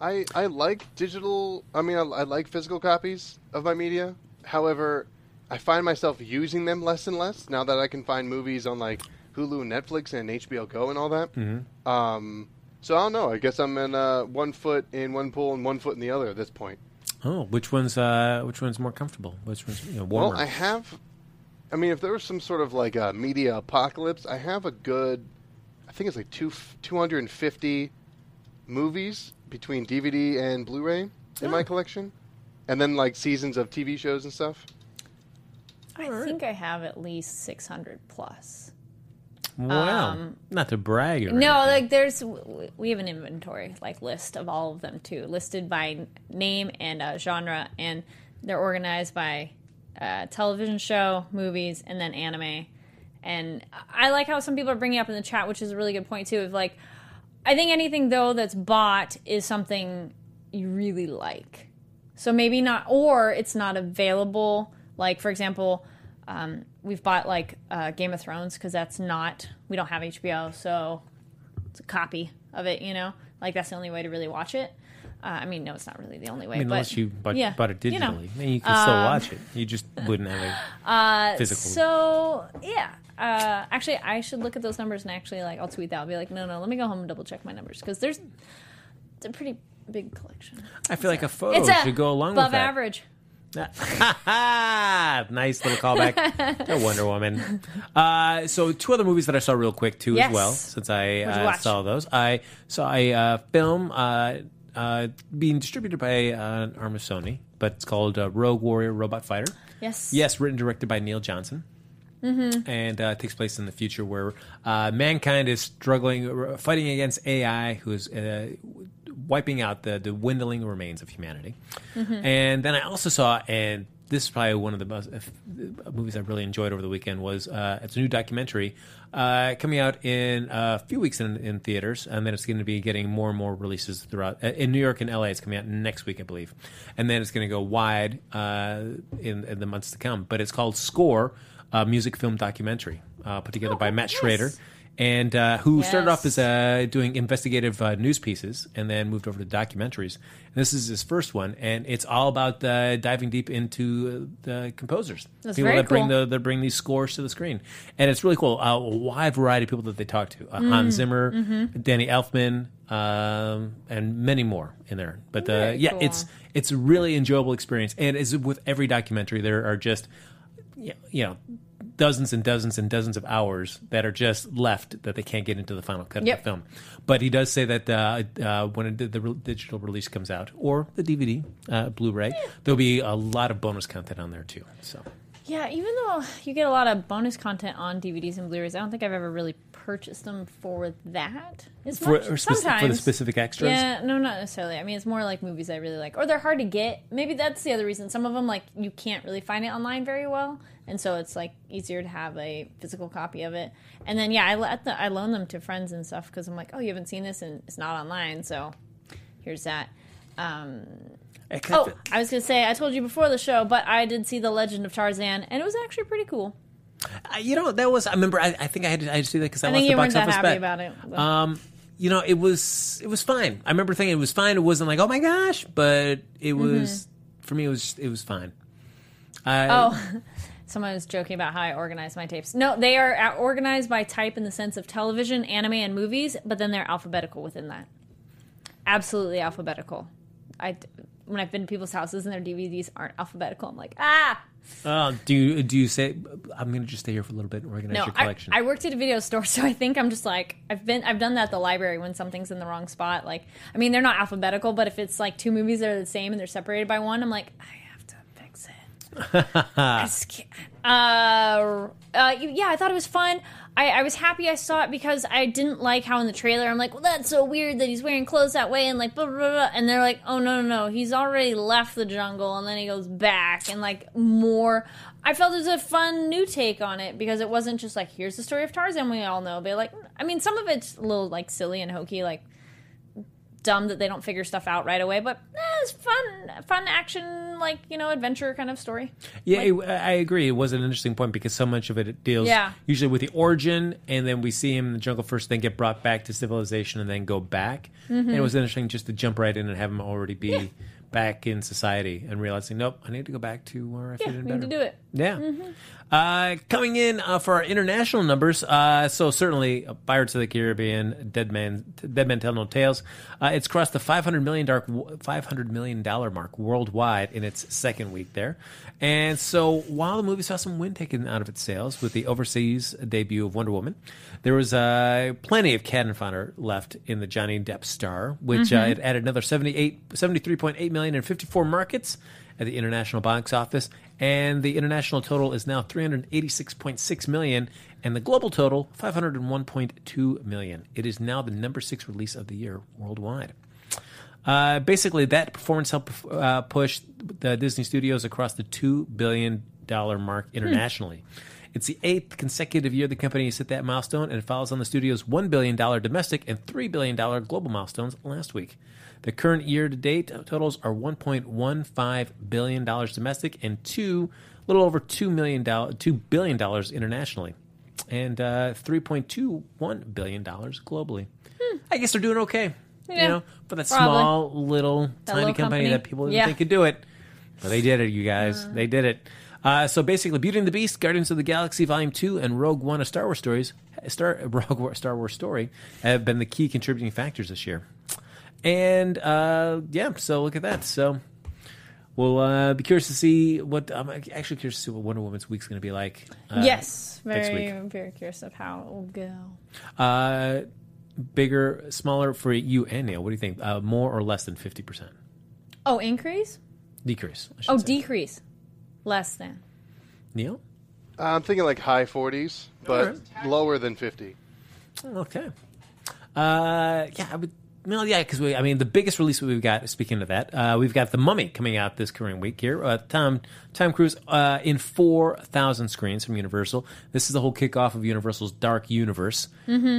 I, I like digital. I mean, I, I like physical copies of my media. However, I find myself using them less and less now that I can find movies on like Hulu, and Netflix, and HBO Go and all that. Mm-hmm. Um, so I don't know. I guess I'm in uh, one foot in one pool and one foot in the other at this point. Oh, which one's uh, which one's more comfortable? Which one's you know, warmer? Well, I have. I mean, if there was some sort of like a media apocalypse, I have a good. I think it's like two, 250 movies between DVD and Blu-ray in Oh. my collection, and then like seasons of TV shows and stuff. I think I have at least 600 plus. wow, not to brag or um, No, anything. like there's we have an inventory like list of all of them too, listed by name and uh, genre, and they're organized by uh, television show, movies, and then anime. And I like how some people are bringing up in the chat, which is a really good point too. Of like, I think anything though that's bought is something you really like. So maybe not, or it's not available. Like for example, um, we've bought like uh, Game of Thrones because that's not we don't have HBO, so it's a copy of it. You know, like that's the only way to really watch it. Uh, I mean, no, it's not really the only way. I mean, but, unless you bought, yeah, bought it digitally, you know. I mean, you can still watch it. You just wouldn't have a physical. So yeah, uh, actually, I should look at those numbers and actually like I'll tweet that. I'll be like, no, no, let me go home and double check my numbers because there's it's a pretty big collection. I feel like a photo it's should go along above with that. Above average. nice little callback to Wonder Woman. Uh, so two other movies that I saw real quick too Yes. as well, since I uh, saw those. I saw a uh, film uh, being distributed by uh, an arm of Sony, but it's called uh, Rogue Warrior Robot Fighter. Yes. Yes, written and directed by Neil Johnson. Mm-hmm. And uh, it takes place in the future where uh, mankind is struggling, uh, fighting against AI, who is uh, wiping out the, the dwindling remains of humanity. Mm-hmm. And then I also saw, and this is probably one of the most, uh, movies I really enjoyed over the weekend was uh, it's a new documentary uh, coming out in a few weeks in, in theaters, and then it's going to be getting more and more releases throughout. uh, In New York and LA, it's coming out next week, I believe, and then it's going to go wide uh, in, in the months to come. But it's called Score, a music film documentary uh, put together by Matt Schrader. And uh, who started off as uh, doing investigative uh, news pieces and then moved over to documentaries. And this is his first one, and it's all about uh, diving deep into uh, the composers, That's people that bring cool. the that bring these scores to the screen, and it's really cool. Uh, a wide variety of people that they talk to: uh, Hans Mm, Zimmer, mm-hmm. Danny Elfman, um, and many more in there. But uh, yeah, cool. it's it's a really enjoyable experience, and as with every documentary, there are just you know dozens and dozens and dozens of hours that are just left that they can't get into the final cut Yep. of the film. But he does say that uh, uh, when it, the re- digital release comes out or the DVD, uh, Blu-ray, there'll be a lot of bonus content on there too. So Yeah, even though you get a lot of bonus content on DVDs and Blu-rays, I don't think I've ever really purchased them for that. As for, much. Sometimes. for the specific extras, Yeah, no, not necessarily. I mean, it's more like movies I really like, or they're hard to get. Maybe that's the other reason. Some of them, like, you can't really find it online very well, and so it's like easier to have a physical copy of it. And then, yeah, I let the, I loan them to friends and stuff because I'm like, oh, you haven't seen this and it's not online, so here's that. Um, I oh, of- I was gonna say I told you before the show, but I did see the Legend of Tarzan, and it was actually pretty cool. I- you know that was I remember I, I think I had to, I had to see that because I, I lost the box office happy bet. about it. but- Um, you know, it was it was fine. I remember thinking it was fine. It wasn't like oh my gosh, but it Mm-hmm. was for me. It was it was fine. I, Oh, someone was joking about how I organize my tapes. No, they are organized by type in the sense of television, anime, and movies, but then they're alphabetical within that. Absolutely alphabetical. I when I've been to people's houses and their DVDs aren't alphabetical, I'm like, ah. Uh, do you do you say I'm going to just stay here for a little bit and organize No, your I, collection? I worked at a video store, so I think I'm just like I've been I've done that at the library when something's in the wrong spot. Like, I mean, they're not alphabetical, but if it's like two movies that are the same and they're separated by one, I'm like, I have to fix it. I, just can't, Uh, uh, yeah, I thought it was fun. I, I was happy I saw it because I didn't like how in the trailer I'm like, well, that's so weird that he's wearing clothes that way and like blah blah blah. And they're like, oh no no no, he's already left the jungle and then he goes back and like more. I felt it was a fun new take on it because it wasn't just like here's the story of Tarzan we all know, but like I mean some of it's a little like silly and hokey like dumb that they don't figure stuff out right away, but eh, it's fun, fun action, like you know, adventure kind of story. Yeah, it, I agree. It was an interesting point because so much of it deals Yeah. usually with the origin, and then we see him in the jungle first, then get brought back to civilization, and then go back. Mm-hmm. And it was interesting just to jump right in and have him already be back in society and realizing, nope, I need to go back to where I fit Yeah, in better. need to do it. Yeah. Uh, coming in uh, for our international numbers, uh, so certainly Pirates of the Caribbean, Dead Man, Dead Men Tell No Tales. Uh, it's crossed the 500 million dark, 500 million dollar mark worldwide in its second week there. And so while the movie saw some wind taken out of its sails with the overseas debut of Wonder Woman, there was uh, plenty of cannon fodder left in the Johnny Depp star, which uh, it added another 78, 73.8 million in 54 markets at the international box office, and the international total is now 386.6 million, and the global total 501.2 million. It is now the number six release of the year worldwide. Uh, basically, that performance helped uh, push the Disney Studios across the two billion dollar mark internationally. It's the eighth consecutive year the company has hit that milestone, and it follows on the studio's one billion dollar domestic and three billion dollar global milestones last week. The current year-to-date totals are 1.15 billion dollars domestic and two, little over two million dollars, two billion dollars internationally, and uh, 3.21 billion dollars globally. I guess they're doing okay. You know, for that probably. small little tiny little company, company. that people didn't Yeah. think could do it. But they did it, you guys. they did it. Uh, so basically, Beauty and the Beast, Guardians of the Galaxy Volume Two, and Rogue One: A Star Wars Stories, Star Rogue War- Star Wars Story, have been the key contributing factors this year. And uh, yeah, so look at that. So we'll uh, be curious to see what. I'm actually curious to see what Wonder Woman's week's going to be like. Uh, yes, next very week. very curious of how it will go. Uh, bigger, smaller for you and Neil. What do you think? Uh, more or less than fifty percent? Oh, increase? Decrease. I Oh, say. decrease. Less than. Neil. I'm thinking like high 40s, but lower than 50. Okay. Uh, yeah, I would. Well, yeah, because we. I mean, the biggest release we've got. Speaking of that, uh, we've got the Mummy coming out this current week here. Uh, Tom Tom Cruise uh, in four thousand screens from Universal. This is the whole kickoff of Universal's Dark Universe,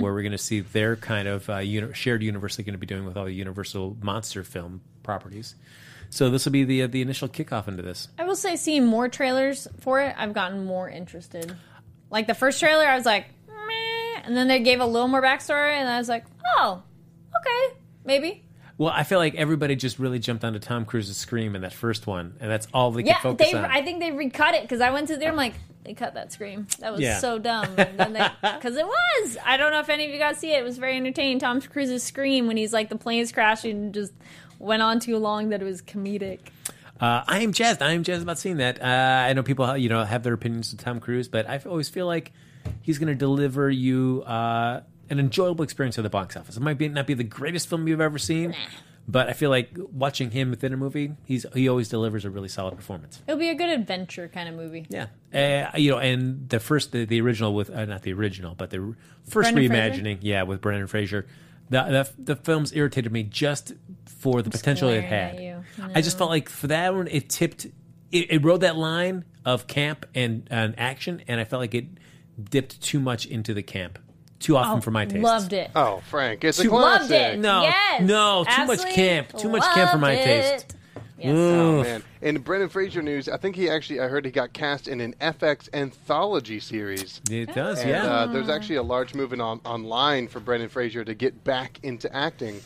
where we're going to see their kind of uh, uni- shared universe they're going to be doing with all the Universal monster film properties. So this will be the uh, the initial kickoff into this. I will say, seeing more trailers for it, I've gotten more interested. Like the first trailer, I was like, meh, and then they gave a little more backstory, and I was like, oh, okay, maybe. Well, I feel like everybody just really jumped onto Tom Cruise's scream in that first one, and that's all they could Yeah, focus they. on. I think they recut it because I went to there. I'm like, they cut that scream. That was Yeah. so dumb. Because it was. I don't know if any of you guys see it. It was very entertaining. Tom Cruise's scream when he's like the plane's crashing and just went on too long that it was comedic. Uh, I am jazzed. I am jazzed about seeing that. Uh, I know people, you know, have their opinions of Tom Cruise, but I always feel like he's going to deliver you uh, an enjoyable experience at the box office. It might be not be the greatest film you've ever seen, but I feel like watching him within a movie, he's he always delivers a really solid performance. It'll be a good adventure kind of movie. Yeah, uh, you know, and the first, the, the original with uh, not the original, but the first Brendan reimagining, yeah, with Brendan Fraser. The, the the films irritated me just for the potential it had. you. I just felt like for that one, it tipped, it, it rode that line of camp and, and action, and I felt like it dipped too much into the camp, too often for my taste. Loved it. Oh, Frank, it's a Too- classic. Loved it. No, yes, no, too much camp. Too much camp for my loved taste. it. Yes. Oh man! In Brendan Fraser news, I think he actually I heard he got cast in an FX anthology series. It does, And yeah. uh, there's actually a large movement on, online for Brendan Fraser to get back into acting.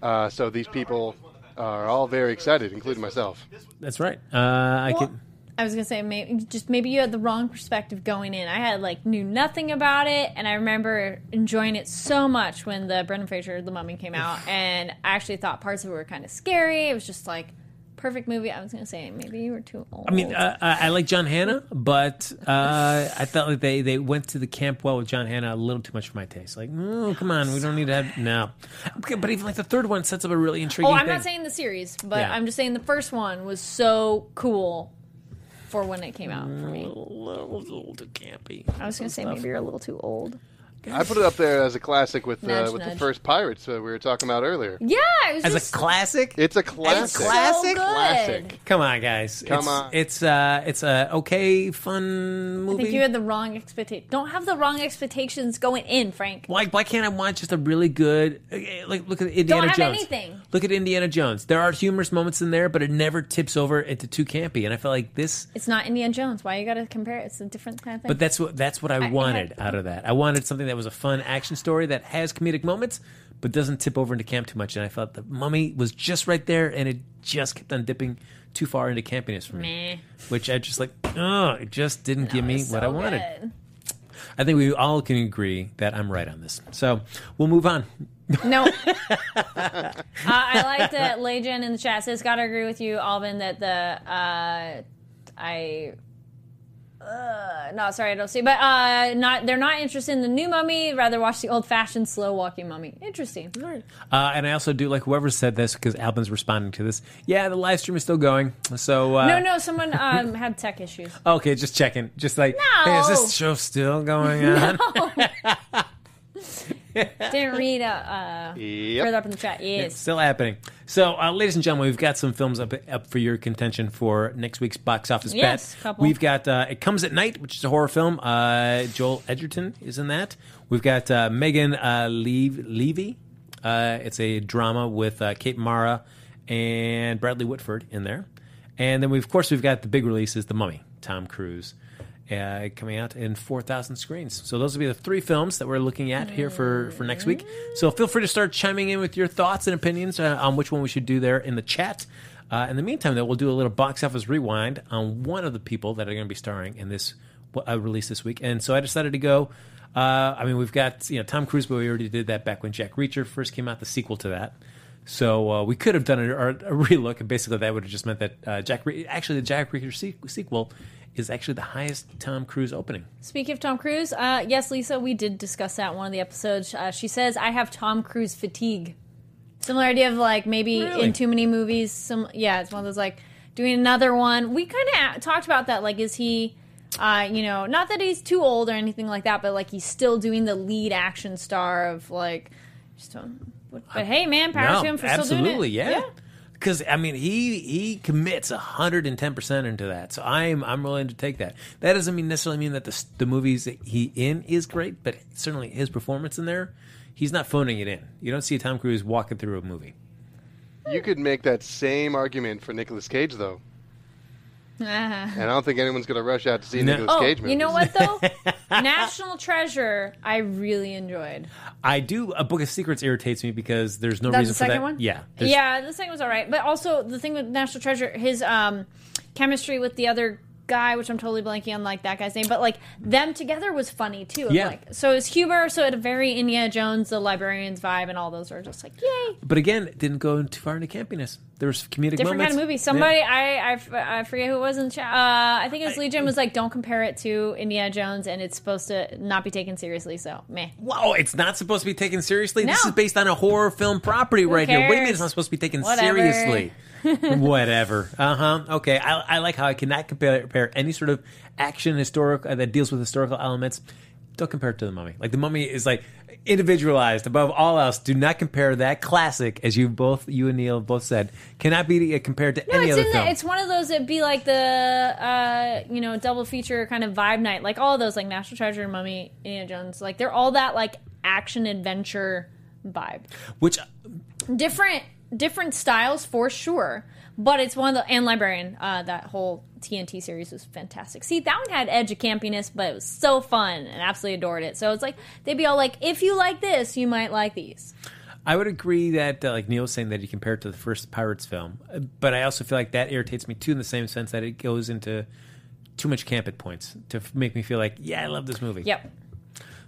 Uh, so these people are all very excited, including myself. That's right. Uh, I Well, can. I was gonna say maybe just maybe you had the wrong perspective going in. I had like knew nothing about it, and I remember enjoying it so much when the Brendan Fraser The Mummy came out, and I actually thought parts of it were kind of scary. It was just like perfect movie. I was gonna say maybe you were too old. I mean, uh, I I like John Hannah, but uh, I felt like they, they went to the camp well with John Hannah a little too much for my taste. Like, oh, come on, we don't need to have no. Okay, but even like the third one sets up a really intriguing. oh, I'm thing. not saying the series, but Yeah. I'm just saying the first one was so cool. For when it came out for me. Mm, a little, little too campy. I was gonna say maybe you're a little too old. I put it up there as a classic with Nudge, uh, with the first Pirates uh, we were talking about earlier. Yeah, it was As just a classic. It's a classic. so classic? good. Classic. Come on, guys. Come it's, on. It's uh, it's a okay, fun movie. I think you had the wrong expectation. Don't have the wrong expectations going in, Frank. Why, why can't I watch just a really good like look at Indiana have Jones? anything. Look at Indiana Jones. There are humorous moments in there, but it never tips over into too campy. And I feel like this. It's not Indiana Jones. Why you got to compare it? It's a different kind of thing. But that's what that's what I, I- wanted I- out of that. I wanted something that was a fun action story that has comedic moments, but doesn't tip over into camp too much. And I felt the Mummy was just right there, and it just kept on dipping too far into campiness for me, Meh. which I just like. Oh, it just didn't give me was what so I wanted. good. I think we all can agree that I'm right on this. So we'll move on. No. uh, I like that Legion in the chat says, "Gotta agree with you, Alvin, that the uh, I." Uh, no, sorry, I don't see. But uh, not they're not interested in the new mummy. Rather watch the old-fashioned, slow-walking mummy. Interesting. Uh, and I also do like whoever said this because Alvin's responding to this. Yeah, the live stream is still going. So uh, No, no, someone um, had tech issues. Okay, just checking. Just like, No. hey, is this show still going on? Didn't read uh, uh, Yep. further up in the chat. It's Yes. still happening. So, uh, ladies and gentlemen, we've got some films up up for your contention for next week's box office Yes, bet. couple. We've got uh, It Comes at Night, which is a horror film. Uh, Joel Edgerton is in that. We've got uh, Megan uh, Leve- Leavey. Uh, it's a drama with uh, Kate Mara and Bradley Whitford in there. And then, we of course, we've got the big releases, The Mummy, Tom Cruise. Uh, coming out in 4,000 screens. So those will be the three films that we're looking at here for, for next week. So feel free to start chiming in with your thoughts and opinions uh, on which one we should do there in the chat. Uh, in the meantime, though, we'll do a little box office rewind on one of the people that are going to be starring in this uh, release this week. And so I decided to go. Uh, I mean, we've got you know Tom Cruise, but we already did that back when Jack Reacher first came out, the sequel to that. So uh, we could have done a, a, relook, and basically that would have just meant that uh, Jack, Re- actually the Jack Reacher se- sequel is actually the highest Tom Cruise opening. Speaking of Tom Cruise, uh, yes, Lisa, we did discuss that in one of the episodes. Uh, she says I have Tom Cruise fatigue. Similar idea of like maybe Really? in too many movies. Some yeah, it's one of those like doing another one. We kind of talked about that. Like, is he, uh, you know, not that he's too old or anything like that, but like he's still doing the lead action star of like, just don't. But, but hey, man, power to him for still doing it. absolutely, yeah. Because I mean, he he commits hundred and ten percent into that, so I'm I'm willing to take that. That doesn't mean necessarily mean that the the movies that he in is great, but certainly his performance in there, he's not phoning it in. You don't see Tom Cruise walking through a movie. You could make that same argument for Nicolas Cage, though. And I don't think anyone's going to rush out to see No. Nicolas Oh, Cage you know what though? National Treasure, I really enjoyed. I do. A Book of Secrets irritates me because there's no That's reason the second for that. one. Yeah, yeah. The second was all right, but also the thing with National Treasure, his um, chemistry with the other guy, which I'm totally blanking on like that guy's name, but like them together was funny too. Yeah. Like, so it's Huber, so it had a very Indiana Jones, the librarians vibe, and all those are just like yay. But again, it didn't go too far into campiness. There was comedic Different moments. kind of movie. Somebody, I I forget who it was in the chat. Uh, I think it was Legion. Was like, don't compare it to Indiana Jones, and it's supposed to not be taken seriously. So, meh. Wow, it's not supposed to be taken seriously. This is based on a horror film property right here. Wait a minute, cares? it's not supposed to be taken Whatever. seriously. Whatever. Uh huh. Okay. I, I like how I cannot compare, compare any sort of action historic uh, that deals with historical elements. Don't compare it to the Mummy. Like the Mummy is like individualized above all else. Do not compare that classic, as you both, you and Neil both said, cannot be uh, compared to No, any it's other film. the, it's one of those that be like the uh, you know double feature kind of vibe night, like all of those like National Treasure, Mummy, Indiana Jones, like they're all that like action adventure vibe. Which Different different styles for sure, but it's one of the and Librarian. Uh, that whole TNT series was fantastic. See, that one had edge of campiness, but it was so fun and absolutely adored it. So it's like they'd be all like, if you like this, you might like these. I would agree that, uh, like Neil was saying, that he compared it to the first Pirates film, but I also feel like that irritates me too, in the same sense that it goes into too much camp at points to f- make me feel like, yeah, I love this movie. Yep.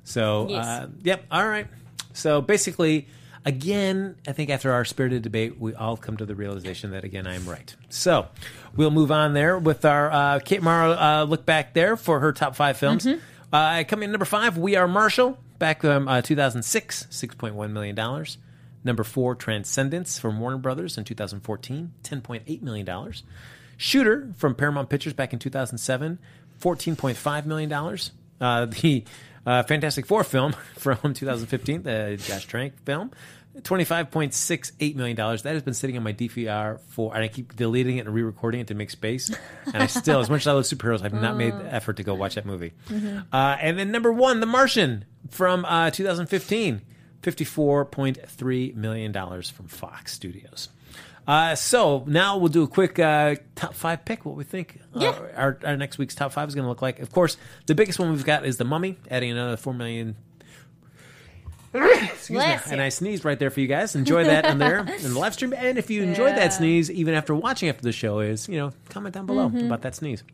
So, Yes. uh, yep, all right. So basically, again, I think after our spirited debate, we all come to the realization that again, I'm right. So we'll move on there with our uh, Kate Mara uh, look back there for her top five films. Uh, coming in number five, We Are Marshall, back from uh, 2006, $6.1 million. Number four, Transcendence from Warner Brothers in 2014, $10.8 million. Shooter from Paramount Pictures back in 2007, $14.5 million. Uh, the uh, Fantastic Four film from 2015, the Josh Trank film, $25.68 million. That has been sitting on my DVR for, and I keep deleting it and re recording it to make space. And I still, as much as I love superheroes, I've not made the effort to go watch that movie. Uh, and then number one, The Martian from uh, 2015, $54.3 million from Fox Studios. Uh, so now we'll do a quick uh, top five pick. What we think uh, our, our next week's top five is going to look like. Of course, the biggest one we've got is the Mummy, adding another four million. Excuse me. You. And I sneezed right there for you guys. Enjoy that in there in the live stream. And if you enjoyed Yeah. that sneeze, even after watching after the show, is you know comment down below Mm-hmm. about that sneeze.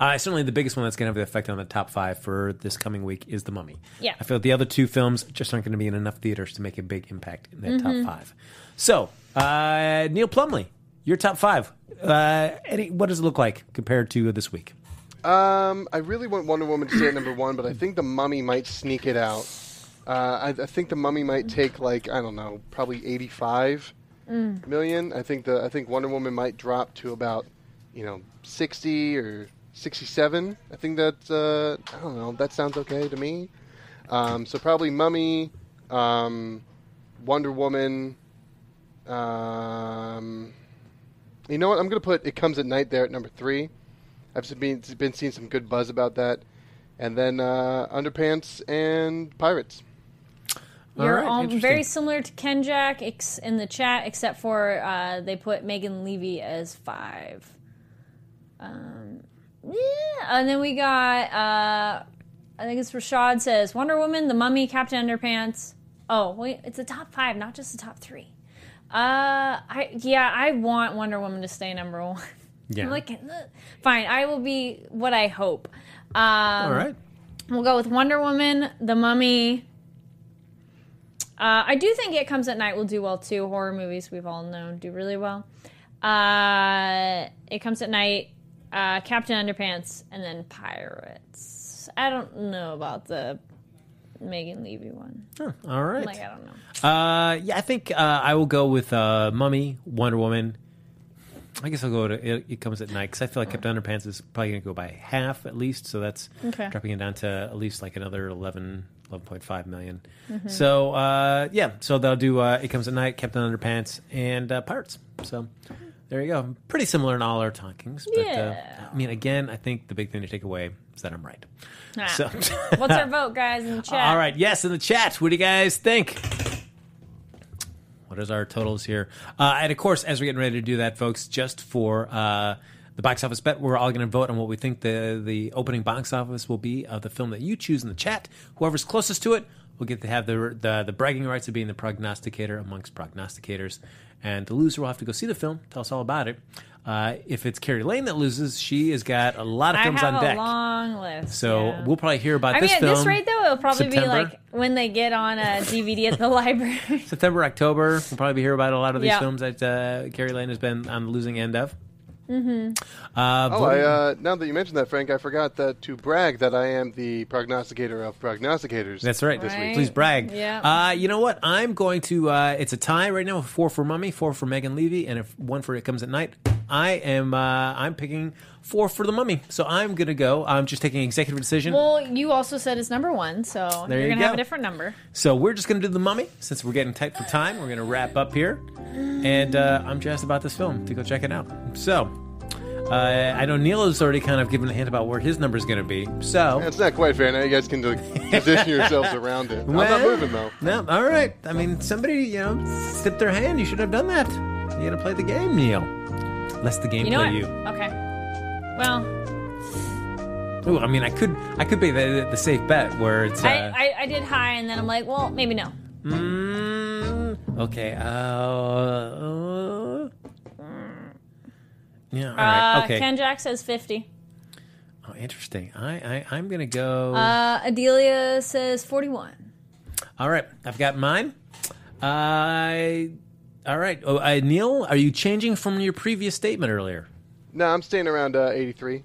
Uh, certainly, the biggest one that's going to have the effect on the top five for this coming week is The Mummy. Yeah. I feel the other two films just aren't going to be in enough theaters to make a big impact in that Mm-hmm. top five. So, uh, Neil Plumley, your top five. Uh, any, what does it look like compared to this week? Um, I really want Wonder Woman to stay at number one, but I think the Mummy might sneak it out. Uh, I, I think the Mummy might take like I don't know, probably eighty-five million. I think the I think Wonder Woman might drop to about you know sixty or sixty-seven. I think that uh, I don't know. That sounds okay to me. Um, so probably Mummy, um, Wonder Woman. Um, you know what? I'm gonna put It Comes at Night there at number three. I've been been seeing some good buzz about that, and then uh, Underpants and Pirates. You're right, all very similar to Ken Jack ex- in the chat, except for uh, they put Megan Leavey as five. Um, yeah, and then we got uh, I think it's Rashad says Wonder Woman, The Mummy, Captain Underpants. Oh wait, it's a top five, not just the top three. Uh, I yeah, I want Wonder Woman to stay number one. Yeah. I'm like, fine, I will be what I hope. Um, All right. We'll go with Wonder Woman, The Mummy. Uh, I do think It Comes at Night will do well too. Horror movies we've all known do really well. Uh, it Comes at Night, uh, Captain Underpants, and then Pirates. I don't know about the Megan Leavey one. All right. Like I don't know. Uh, yeah, I think uh, I will go with uh, Mummy, Wonder Woman. I guess I'll go to It, it Comes at Night because I feel like Captain Underpants is probably going to go by half at least. So that's Okay. dropping it down to at least like another 11, 11.5 million. Mm-hmm. So, uh, yeah, so they'll do uh, It Comes at Night, Captain Underpants, and uh, Pirates. So there you go. Pretty similar in all our talkings. But, Yeah. uh, I mean, again, I think the big thing to take away is that I'm right. Ah. So. What's our vote, guys, in the chat? All right, yes, in the chat. What do you guys think? What is our totals here? Uh, and of course, as we're getting ready to do that, folks, just for uh, the box office bet, we're all going to vote on what we think the the opening box office will be of the film that you choose in the chat. Whoever's closest to it will get to have the the, the bragging rights of being the prognosticator amongst prognosticators. And the loser will have to go see the film, tell us all about it. Uh, if it's Kari Lane that loses, she has got a lot of I films have on a deck. long list. so yeah. we'll probably hear about I this mean, at this rate, though, it'll probably be like when they get on a DVD at the library. September, October. We'll probably hear about a lot of these Yeah. films that uh, Kari Lane has been on the losing end of. Mm-hmm. Uh, Oh, I, uh, now that you mentioned that, Frank, I forgot that to brag that I am the prognosticator of prognosticators. that's right. This Right. week. Please brag. Yeah. Uh, you know what? I'm going to. Uh, it's a tie right now. Four for Mummy, four for Megan Leavey, and if one for It Comes at Night. I am. Uh, I'm picking four for the Mummy. So I'm gonna go. I'm just taking executive decision. well, you also said it's number one, so There you're you gonna have go. a different number. So we're just going to do the Mummy since we're getting tight for time. We're going to wrap up here, and uh, I'm jazzed about this film to go check it out. So uh, I know Neil has already kind of given a hint about where his number is going to be. So It's not quite fair. Now you guys can position yourselves around it. I'm not moving though. no, all right. I mean, somebody you know slipped their hand. You should have done that. You got to play the game, Neil. Lest the game You know play what? you. Okay. Well, Ooh, I mean, I could I could be the, the safe bet where it's. Uh, I, I I did high, and then I'm like, well, maybe no. Mm, okay. Uh, uh, yeah. All right. Uh, okay. Ken Jack says 50. oh, interesting. I, I I'm gonna go. Uh, Adelia says 41. all right. I've got mine. I. all right. Oh, uh, Neil, are you changing from your previous statement earlier? No, I'm staying around uh, 83.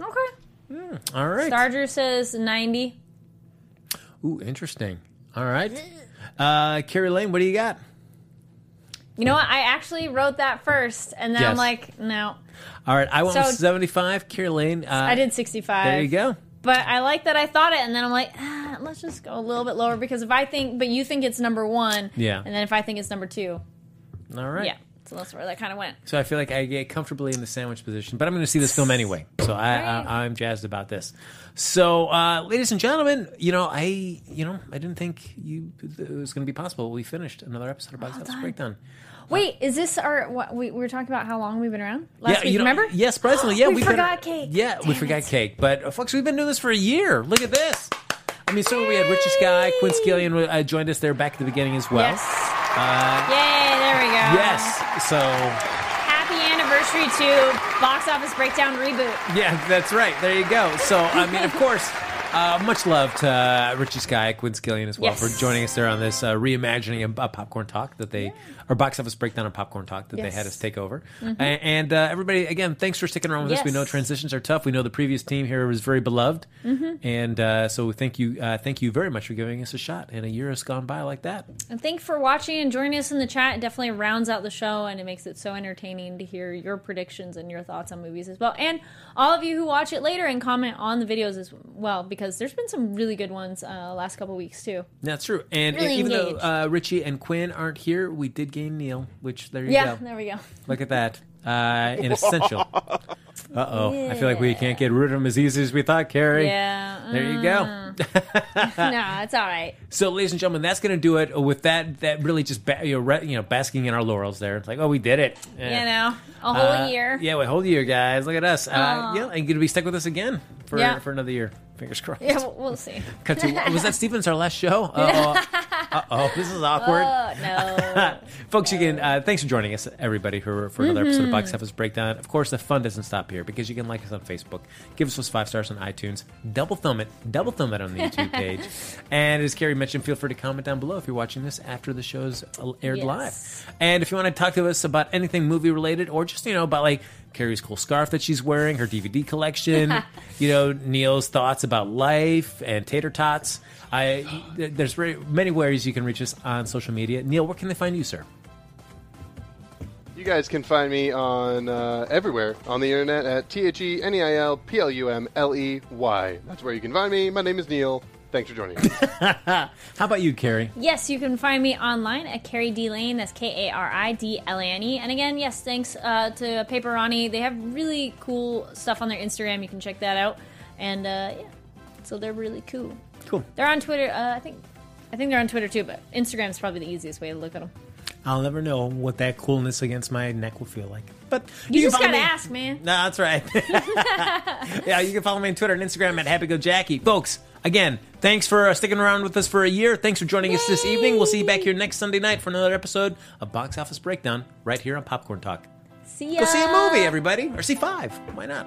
Okay. All right. Starger says 90. Ooh, interesting. All right. Uh, Kari Lane, what do you got? You know what? I actually wrote that first, and then I'm like, no, All right, I went So- with 75. Kari Lane. Uh, I did 65. There you go. But I like that I thought it, and then I'm like, ah, let's just go a little bit lower because if I think, but you think it's number one, Yeah. and then if I think it's number two, All right. yeah. So that's where that kind of went. So I feel like I get comfortably in the sandwich position, but I'm going to see this film anyway. So I, I, I'm jazzed about this. So, uh, ladies and gentlemen, you know, I, you know, I didn't think you it was going to be possible. We finished another episode of Box Office done. Breakdown. Wait, is this our? What, we, we were talking about how long we've been around last week. you know, remember? Yeah, surprisingly, yeah, We been- forgot cake. Yeah, we forgot it. cake. But uh, folks, we've been doing this for a year. Look at this. I mean, so we had Richie Sky, Quinn Skillion uh, joined us there back at the beginning as well. Yes. Yay! Go. Yes. So Happy anniversary to Box Office Breakdown reboot. Yeah, that's right. There you go. So, I mean, of course, uh, much love to uh, Richie Sky, Quinn Skillion as well Yes. for joining us there on this uh, reimagining of uh, Popcorn Talk that they, or Box Office Breakdown of Popcorn Talk that they had us take over. A- And, uh, everybody, again, thanks for sticking around with us. We know transitions are tough. We know the previous team here was very beloved, and uh, so thank you, uh, thank you very much for giving us a shot. And a year has gone by like that. And thanks for watching and joining us in the chat. It definitely rounds out the show and it makes it so entertaining to hear your predictions and your thoughts on movies as well. And all of you who watch it later and comment on the videos as well, because there's been some really good ones uh, last couple weeks too. That's true. And Really even engaged. though uh, Richie and Quinn aren't here, we did gain Neil, which there you Yeah, go. Yeah, there we go. Look at that. Uh, an essential. Uh oh. I feel like we can't get rid of him as easy as we thought, Kari. Yeah. There you go. no, it's all right. so, ladies and gentlemen, that's going to do it. With that, that really just ba- you, know, re- you know basking in our laurels there. It's like, oh, we did it. You know, a whole Uh, year. Yeah, a whole year, guys. Look at us. Uh, yeah, and you're going to be stuck with us again for Yeah. for another year. Fingers crossed. Yeah, we'll, we'll see. Cut to, was that Stevens our last show? Uh oh, this is awkward. Oh no. Folks, you can uh, thanks for joining us, everybody, for, for another episode of Mm-hmm. Box Office Breakdown. Of course, the fun doesn't stop here because you can like us on Facebook, give us those five stars on iTunes, double thumb it, double thumb it on the YouTube page, and as Kari mentioned, feel free to comment down below if you're watching this after the show's uh, aired Yes. live. And if you want to talk to us about anything movie related, or just you know about like Kari's cool scarf that she's wearing, her DVD collection, you know Neil's thoughts about life and tater tots. I there's very many ways you can reach us on social media. Neil, where can they find you, sir? You guys can find me on uh, everywhere on the internet at T H E N E I L P L U M L E Y. That's where you can find me. My name is Neil. Thanks for joining us. How about you, Kari? Yes, you can find me online at Kari D Lane. That's K A R I D L A N E. And again, yes, thanks uh, to Paper Ronnie. They have really cool stuff on their Instagram. You can check that out. And uh, yeah, so they're really cool. Cool. They're on Twitter. Uh, I think, I think they're on Twitter too. But Instagram is probably the easiest way to look at them. I'll never know what that coolness against my neck will feel like. But You, can just gotta me- ask, man. No, that's right. yeah, you can follow me on Twitter and Instagram at Happy Go Jackie. Folks, again, thanks for uh, sticking around with us for a year. Thanks for joining us this evening. We'll see you back here next Sunday night for another episode of Box Office Breakdown right here on Popcorn Talk. See ya. Go see a movie, everybody, or see five. Why not?